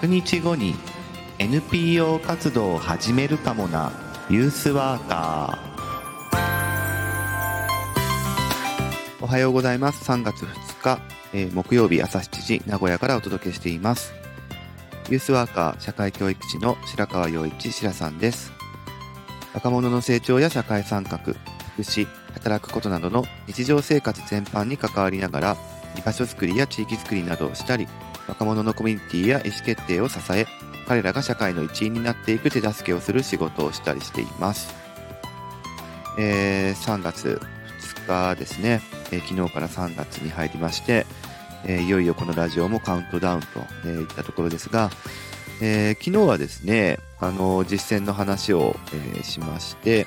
100日後に NPO 活動を始めるかもなユースワーカー。おはようございます。3月2日、えー、木曜日朝7時名古屋からお届けしています。ユースワーカー社会教育士の白川陽一白さんです。若者の成長や社会参画福祉働くことなどの日常生活全般に関わりながら居場所づくりや地域づくりなどをしたり若者のコミュニティや意思決定を支え彼らが社会の一員になっていく手助けをする仕事をしたりしています。えー、3月2日ですね、えー、昨日から3月に入りまして、えー、いよいよこのラジオもカウントダウンと、えー、いったところですが、えー、昨日はですね、あの実践の話を、えー、しまして、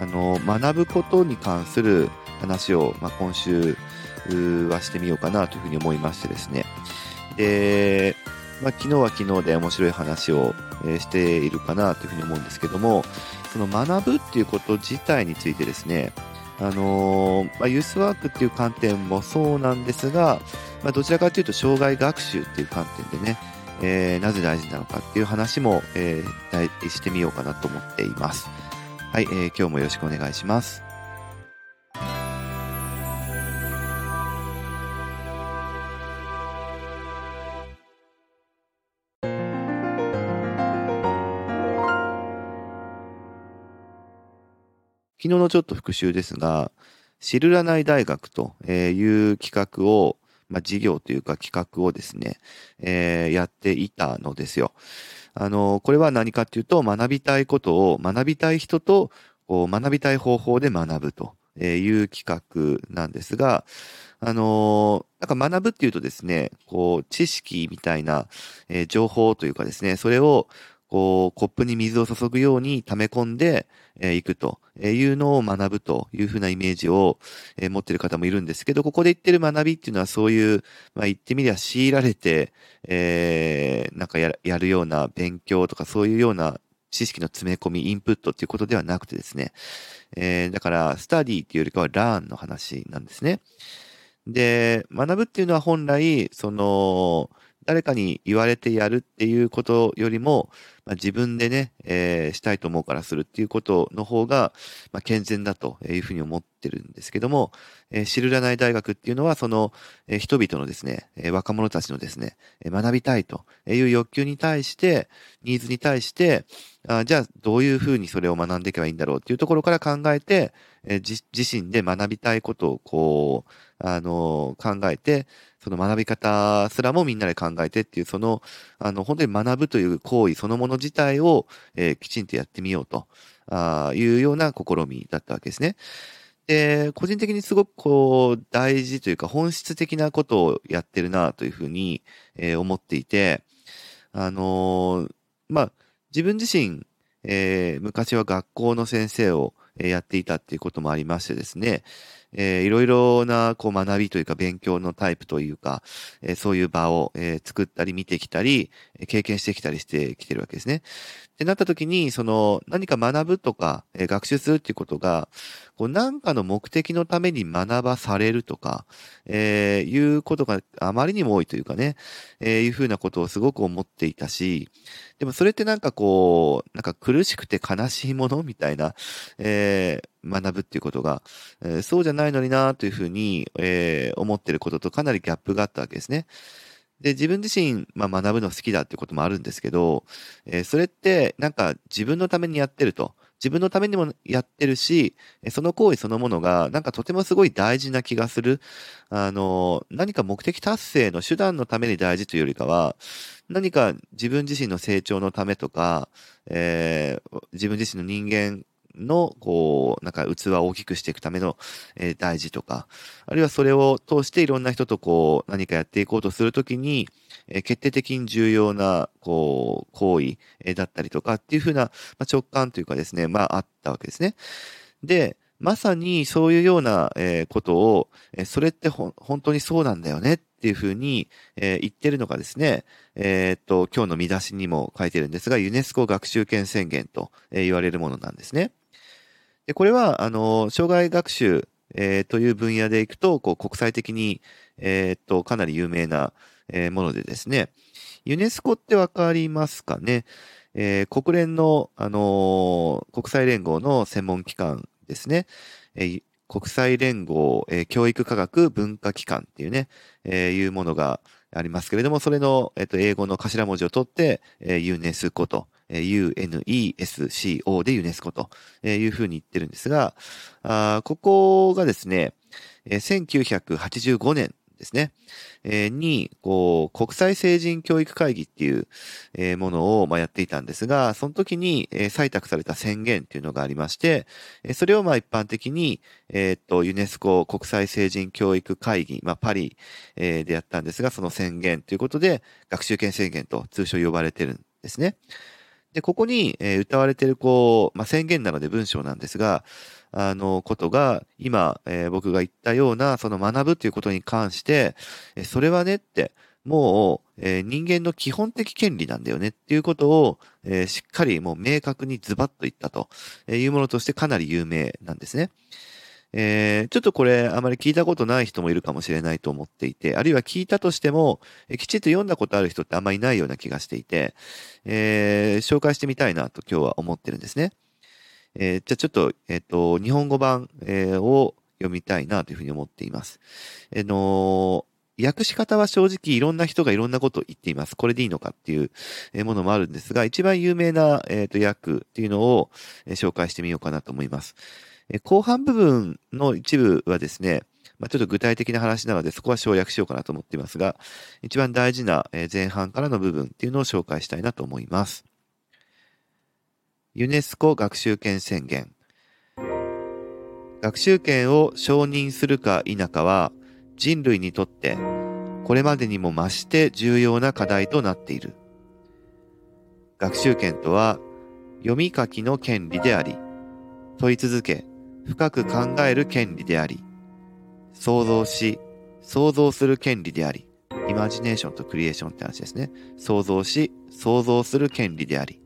あの学ぶことに関する話を、まあ、今週はしてみようかなというふうに思いましてですね、で、まあ、昨日は昨日で面白い話を、えしているかなというふうに思うんですけども、その学ぶっていうこと自体についてですね、あのー、まあ、ユースワークっていう観点もそうなんですが、まあ、どちらかというと障害学習っていう観点でね、えー、なぜ大事なのかっていう話も、えー、してみようかなと思っています。はい、えー、今日もよろしくお願いします。昨日のちょっと復習ですが、知るらない大学という企画を、まあ、事業というか企画をですね、えー、やっていたのですよ。あの、これは何かっていうと、学びたいことを学びたい人とこう学びたい方法で学ぶという企画なんですが、あのなんか学ぶっていうとですね、こう、知識みたいな、えー、情報というかですね、それをこう、コップに水を注ぐように溜め込んでい、えー、くというのを学ぶというふうなイメージを、え、持っている方もいるんですけど、ここで言ってる学びっていうのはそういう、まあ言ってみりゃ強いられて、えー、なんかややるような勉強とかそういうような知識の詰め込み、インプットっていうことではなくてですね、えー、だから、スタディっていうよりかはラーンの話なんですね。で、学ぶっていうのは本来、その、誰かに言われてやるっていうことよりも、まあ、自分でね、えー、したいと思うからするっていうことの方が、まあ、健全だというふうに思ってるんですけども、えー、知るらない大学っていうのは、その、えー、人々のですね、え、若者たちのですね、え、学びたいという欲求に対して、ニーズに対して、あじゃあどういうふうにそれを学んでいけばいいんだろうっていうところから考えて、え、自身で学びたいことをこう、あの、考えて、その学び方すらもみんなで考えてっていう、その、あの、本当に学ぶという行為そのもの自体を、えー、きちんとやってみようとあいうような試みだったわけですね。で、個人的にすごくこう、大事というか本質的なことをやってるなというふうに、えー、思っていて、あのー、まあ、自分自身、えー、昔は学校の先生をやっていたっていうこともありましてですね、えー、いろいろなこう学びというか勉強のタイプというか、えー、そういう場を、えー、作ったり見てきたり、経験してきたりしてきてるわけですね。ってなった時に、その何か学ぶとか、えー、学習するっていうことが、こう何かの目的のために学ばされるとか、えー、いうことがあまりにも多いというかね、えー、いうふうなことをすごく思っていたし、でもそれってなんかこう、なんか苦しくて悲しいものみたいな、えー、学ぶっていうことが、え、そうじゃないのになというふうに、え、思ってることとかなりギャップがあったわけですね。で、自分自身、まあ、学ぶの好きだってこともあるんですけど、え、それってなんか自分のためにやってると。自分のためにもやってるし、その行為そのものが、なんかとてもすごい大事な気がする。あの、何か目的達成の手段のために大事というよりかは、何か自分自身の成長のためとか、えー、自分自身の人間の、こう、なんか器を大きくしていくための、えー、大事とか、あるいはそれを通していろんな人とこう、何かやっていこうとするときに、えー、決定的に重要な、こう、行為、えー、だったりとかっていうふうな、まあ、直感というかですね、まああったわけですね。で、まさにそういうような、えー、ことを、えー、それってほ本当にそうなんだよねっていうふうに、えー、言ってるのがですね、え、っと、今日の見出しにも書いてるんですが、ユネスコ学習権宣言と、え言われるものなんですね。で、これは、あの、障害学習、えー、という分野でいくと、こう、国際的に、えー、っと、かなり有名な、えー、ものでですね、ユネスコってわかりますかね？えー、国連の、あのー、国際連合の専門機関ですね。えー、国際連合、えー、教育科学文化機関っていうね、えー、いうものがありますけれども、それの、えっ、と、英語の頭文字を取って、えー、ユネスコと、えー、UNESCO でユネスコというふうに言ってるんですが、あここがですね、えー、1985年ですね、えー、に、こう、国際成人教育会議っていう、え、ものを、ま、やっていたんですが、その時に、え、採択された宣言っていうのがありまして、え、それを、ま、一般的に、え、っと、ユネスコ国際成人教育会議、まあ、パリ、え、でやったんですが、その宣言ということで、学習権宣言と通称呼ばれてるんですね。で、ここに、えー、歌われてる、こう、まあ、宣言なので文章なんですが、あの、ことが、今、えー、僕が言ったような、その学ぶということに関して、えー、それはねって、もう、えー、人間の基本的権利なんだよねっていうことを、えー、しっかりもう明確にズバッと言ったというものとしてかなり有名なんですね。えー、ちょっとこれあまり聞いたことない人もいるかもしれないと思っていて、あるいは聞いたとしても、えきちっと読んだことある人ってあんまりいないような気がしていて、えー、紹介してみたいなと今日は思ってるんですね。えー、じゃあちょっと、えっ、と、日本語版、えー、を読みたいなというふうに思っています。えの訳し方は正直いろんな人がいろんなことを言っています。これでいいのかっていうものもあるんですが、一番有名な、えーと、訳っていうのを紹介してみようかなと思います。後半部分の一部はですね、まあ、ちょっと具体的な話なので、そこは省略しようかなと思っていますが、一番大事な前半からの部分っていうのを紹介したいなと思います。ユネスコ学習権宣言。学習権を承認するか否かは人類にとってこれまでにも増して重要な課題となっている。学習権とは読み書きの権利であり、問い続け、深く考える権利であり、想像し、想像する権利であり、イマジネーションとクリエーションって話ですね。想像し、想像する権利であり、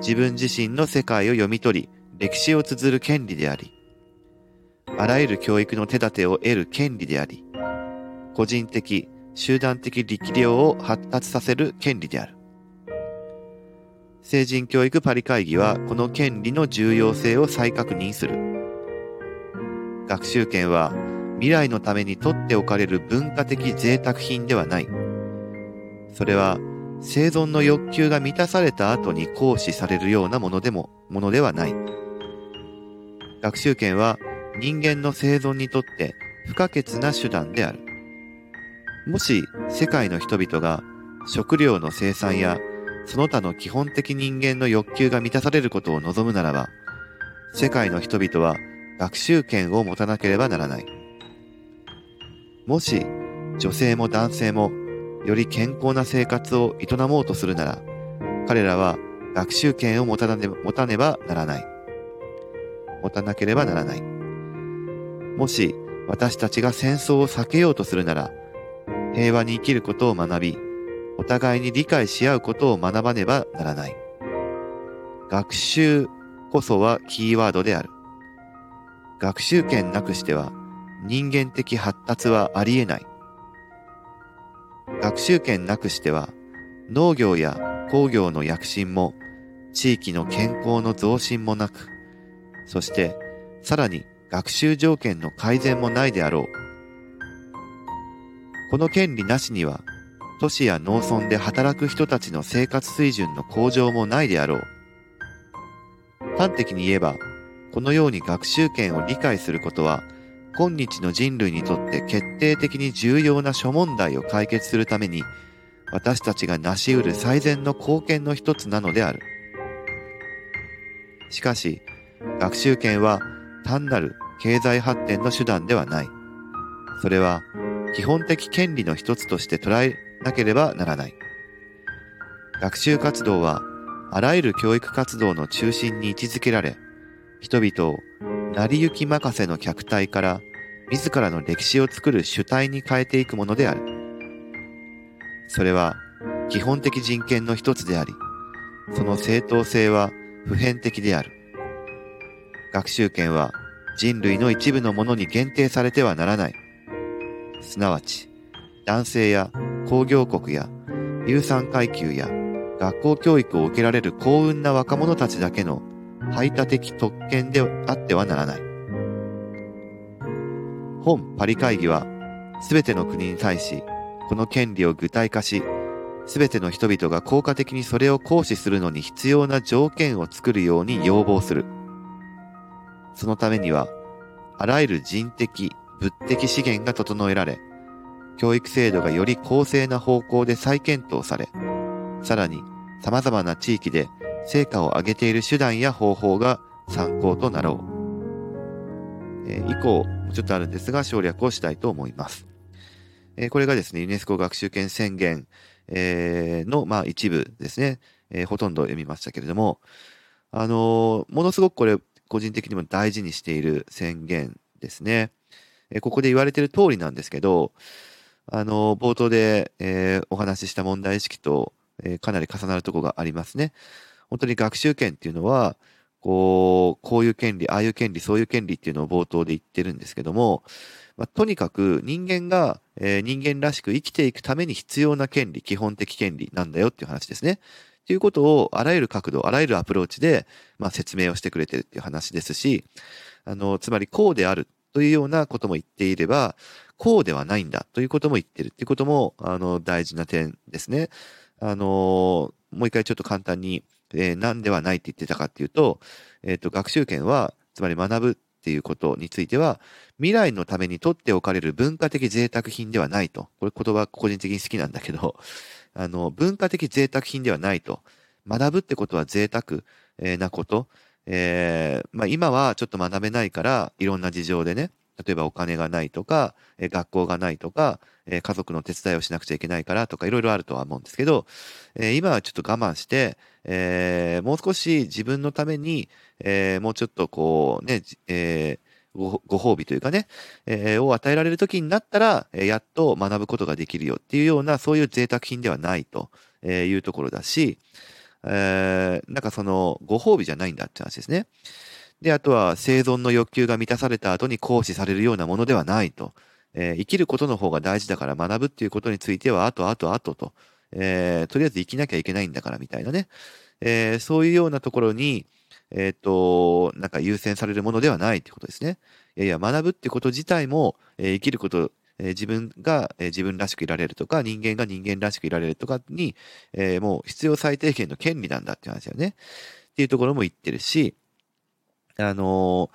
自分自身の世界を読み取り、歴史を綴る権利であり、あらゆる教育の手立てを得る権利であり、個人的、集団的力量を発達させる権利である。成人教育パリ会議はこの権利の重要性を再確認する。学習権は未来のために取っておかれる文化的贅沢品ではない。それは生存の欲求が満たされた後に行使されるようなものでも、ものではない。学習権は人間の生存にとって不可欠な手段である。もし世界の人々が食料の生産やその他の基本的人間の欲求が満たされることを望むならば、世界の人々は学習権を持たなければならない。もし女性も男性もより健康な生活を営もうとするなら、彼らは学習権を持たね持たねばならない。持たなければならない。もし私たちが戦争を避けようとするなら、平和に生きることを学び、お互いに理解し合うことを学ばねばならない。学習こそはキーワードである。学習権なくしては人間的発達はありえない。学習権なくしては農業や工業の躍進も地域の健康の増進もなく、そしてさらに学習条件の改善もないであろう。この権利なしには都市や農村で働く人たちの生活水準の向上もないであろう。端的に言えば、このように学習権を理解することは今日の人類にとって決定的に重要な諸問題を解決するために私たちが成し得る最善の貢献の一つなのである。しかし、学習権は単なる経済発展の手段ではない。それは基本的権利の一つとして捉えなければならない。学習活動はあらゆる教育活動の中心に位置づけられ、人々を成り行き任せの客体から自らの歴史を作る主体に変えていくものである。それは基本的人権の一つであり、その正当性は普遍的である。学習権は人類の一部のものに限定されてはならない。すなわち、男性や工業国や有産階級や学校教育を受けられる幸運な若者たちだけの排他的特権であってはならない。本パリ会議は、すべての国に対し、この権利を具体化し、すべての人々が効果的にそれを行使するのに必要な条件を作るように要望する。そのためには、あらゆる人的、物的資源が整えられ、教育制度がより公正な方向で再検討され、さらに様々な地域で成果を上げている手段や方法が参考となろう。えー、以降、ちょっとあるんですが、省略をしたいと思います。えー、これがですね、ユネスコ学習権宣言、えー、の、まあ、一部ですね、えー、ほとんど読みましたけれども、あのものすごくこれ、個人的にも大事にしている宣言ですね。えここで言われている通りなんですけど、あの冒頭で、えお話しした問題意識と、えかなり重なるとこがありますね。本当に学習権っていうのは、こう、こういう権利、ああいう権利、そういう権利っていうのを冒頭で言ってるんですけども、まあ、とにかく人間が、えー、人間らしく生きていくために必要な権利、基本的権利なんだよっていう話ですね。ということをあらゆる角度、あらゆるアプローチで、まあ、説明をしてくれてるっていう話ですし、あの、つまりこうであるというようなことも言っていれば、こうではないんだということも言ってるっていうことも、あの、大事な点ですね。あの、もう一回ちょっと簡単にえー、何ではないって言ってたかっていうと、えっ、ー、と、学習権は、つまり学ぶっていうことについては、未来のために取っておかれる文化的贅沢品ではないと。これ言葉個人的に好きなんだけど、あの、文化的贅沢品ではないと。学ぶってことは贅沢、えー、なこと。えー、まあ今はちょっと学べないから、いろんな事情でね、例えばお金がないとか、え学校がないとか、え家族の手伝いをしなくちゃいけないからとかいろいろあるとは思うんですけど、え今はちょっと我慢して、えー、もう少し自分のために、えー、もうちょっとこうね、えー、ごご褒美というかね、え、を与えられる時になったら、え、やっと学ぶことができるよっていうような、そういう贅沢品ではないというところだし、え、なんかその、ご褒美じゃないんだって話ですね。で、あとは生存の欲求が満たされた後に行使されるようなものではないと。えー、生きることの方が大事だから学ぶっていうことについては、あとあとあとと。えー、とりあえず生きなきゃいけないんだからみたいなね。えー、そういうようなところに、えっ、と、なんか優先されるものではないってことですね。いやいや、学ぶってこと自体も、え生きること、え自分が、え自分らしくいられるとか、人間が人間らしくいられるとかに、えもう必要最低限の権利なんだって話だよね。っていうところも言ってるし、あの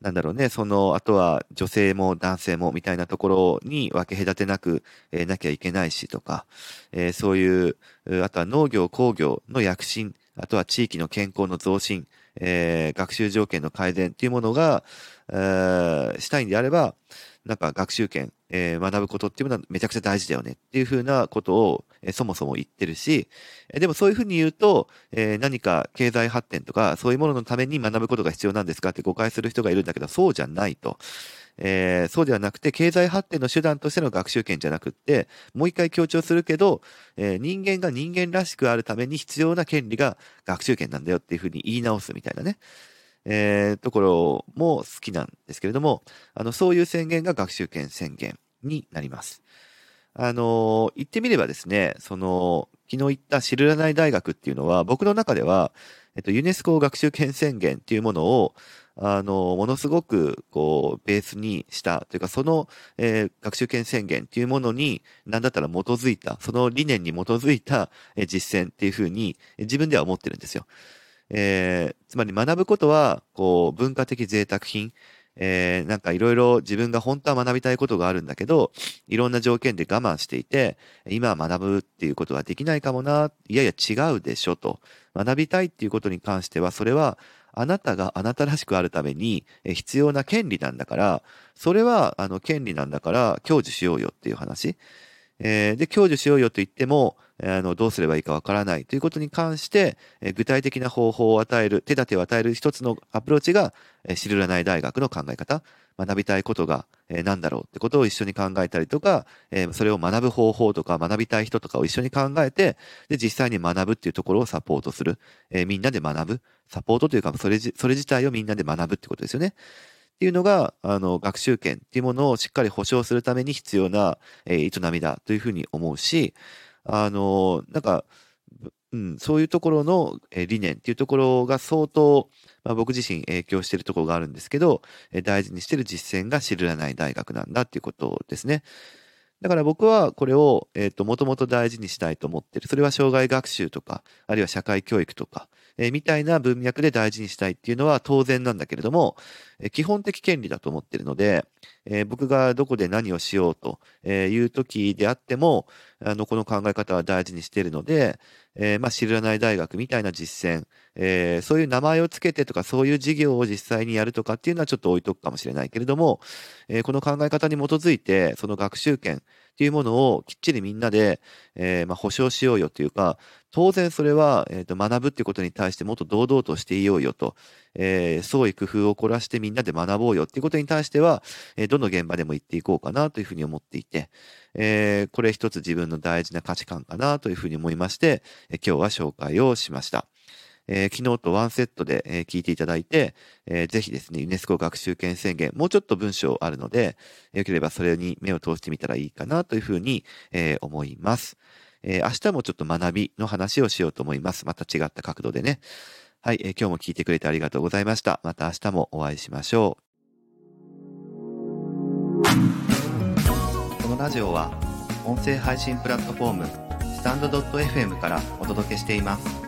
なんだろうね、その、あとは女性も男性もみたいなところに分け隔てなく、えー、なきゃいけないしとか、えー、そういう、あとは農業、工業の躍進、あとは地域の健康の増進、えー、学習条件の改善っていうものが、えー、したいんであれば、なんか学習権、えー、学ぶことっていうのはめちゃくちゃ大事だよねっていうふうなことを、えー、そもそも言ってるし、えー、でもそういうふうに言うと、えー、何か経済発展とかそういうもののために学ぶことが必要なんですかって誤解する人がいるんだけど、そうじゃないと。えー、そうではなくて、経済発展の手段としての学習権じゃなくって、もう一回強調するけど、えー、人間が人間らしくあるために必要な権利が学習権なんだよっていうふうに言い直すみたいなね。えー、ところも好きなんですけれども、あの、そういう宣言が学習権宣言になります。あの、言ってみればですね、その、昨日言った知らない大学っていうのは、僕の中では、えっと、ユネスコ学習権宣言っていうものを、あの、ものすごく、こう、ベースにした、というか、その、えー、学習権宣言っていうものに、なんだったら基づいた、その理念に基づいた、えー、実践っていうふうに、自分では思ってるんですよ。えー、つまり学ぶことは、こう、文化的贅沢品、えー、なんかいろいろ自分が本当は学びたいことがあるんだけど、いろんな条件で我慢していて、今は学ぶっていうことはできないかもな、いやいや違うでしょと。学びたいっていうことに関しては、それはあなたがあなたらしくあるために必要な権利なんだから、それはあの権利なんだから享受しようよっていう話。えー、で、享受しようよと言っても、あの、どうすればいいかわからないということに関して、具体的な方法を与える、手立てを与える一つのアプローチが、えシルラナイ大学の考え方、学びたいことが、何だろうってことを一緒に考えたりとか、それを学ぶ方法とか学びたい人とかを一緒に考えて、で、実際に学ぶっていうところをサポートする。みんなで学ぶ。サポートというか、それ、それ自体をみんなで学ぶってことですよね。っていうのが、あの、学習権っていうものをしっかり保障するために必要な、営みだというふうに思うし、あの、なんか、うん、そういうところの理念っていうところが相当、まあ、僕自身影響してるところがあるんですけど、大事にしてる実践が知らない大学なんだっていうことですね。だから僕はこれを、えっ、ー、と、もともと大事にしたいと思ってる。それは障害学習とか、あるいは社会教育とか、え、みたいな文脈で大事にしたいっていうのは当然なんだけれども、え、基本的権利だと思ってるので、えー、僕がどこで何をしようという時であっても、あの、この考え方は大事にしているので、え、まあ、知らない大学みたいな実践、え、そういう名前をつけてとか、そういう事業を実際にやるとかっていうのはちょっと置いとくかもしれないけれども、え、この考え方に基づいて、その学習権っていうものをきっちりみんなで、えー、まあ、保証しようよというか、当然それは、えー、と学ぶっていうことに対してもっと堂々としていようよと、えー、創意工夫を凝らしてみんなで学ぼうよっていうことに対しては、えー、どの現場でも言っていこうかなというふうに思っていて、えー、これ一つ自分の大事な価値観かなというふうに思いまして、え、今日は紹介をしました。えー、昨日とワンセットで、えー、聞いていただいて、えー、ぜひですね、ユネスコ学習権宣言、もうちょっと文章あるので、よければそれに目を通してみたらいいかなというふうに、えー、思います。えー、明日もちょっと学びの話をしようと思います。また違った角度でね。はい、えー、今日も聞いてくれてありがとうございました。また明日もお会いしましょう。このラジオは、音声配信プラットフォーム、スタンド .fm からお届けしています。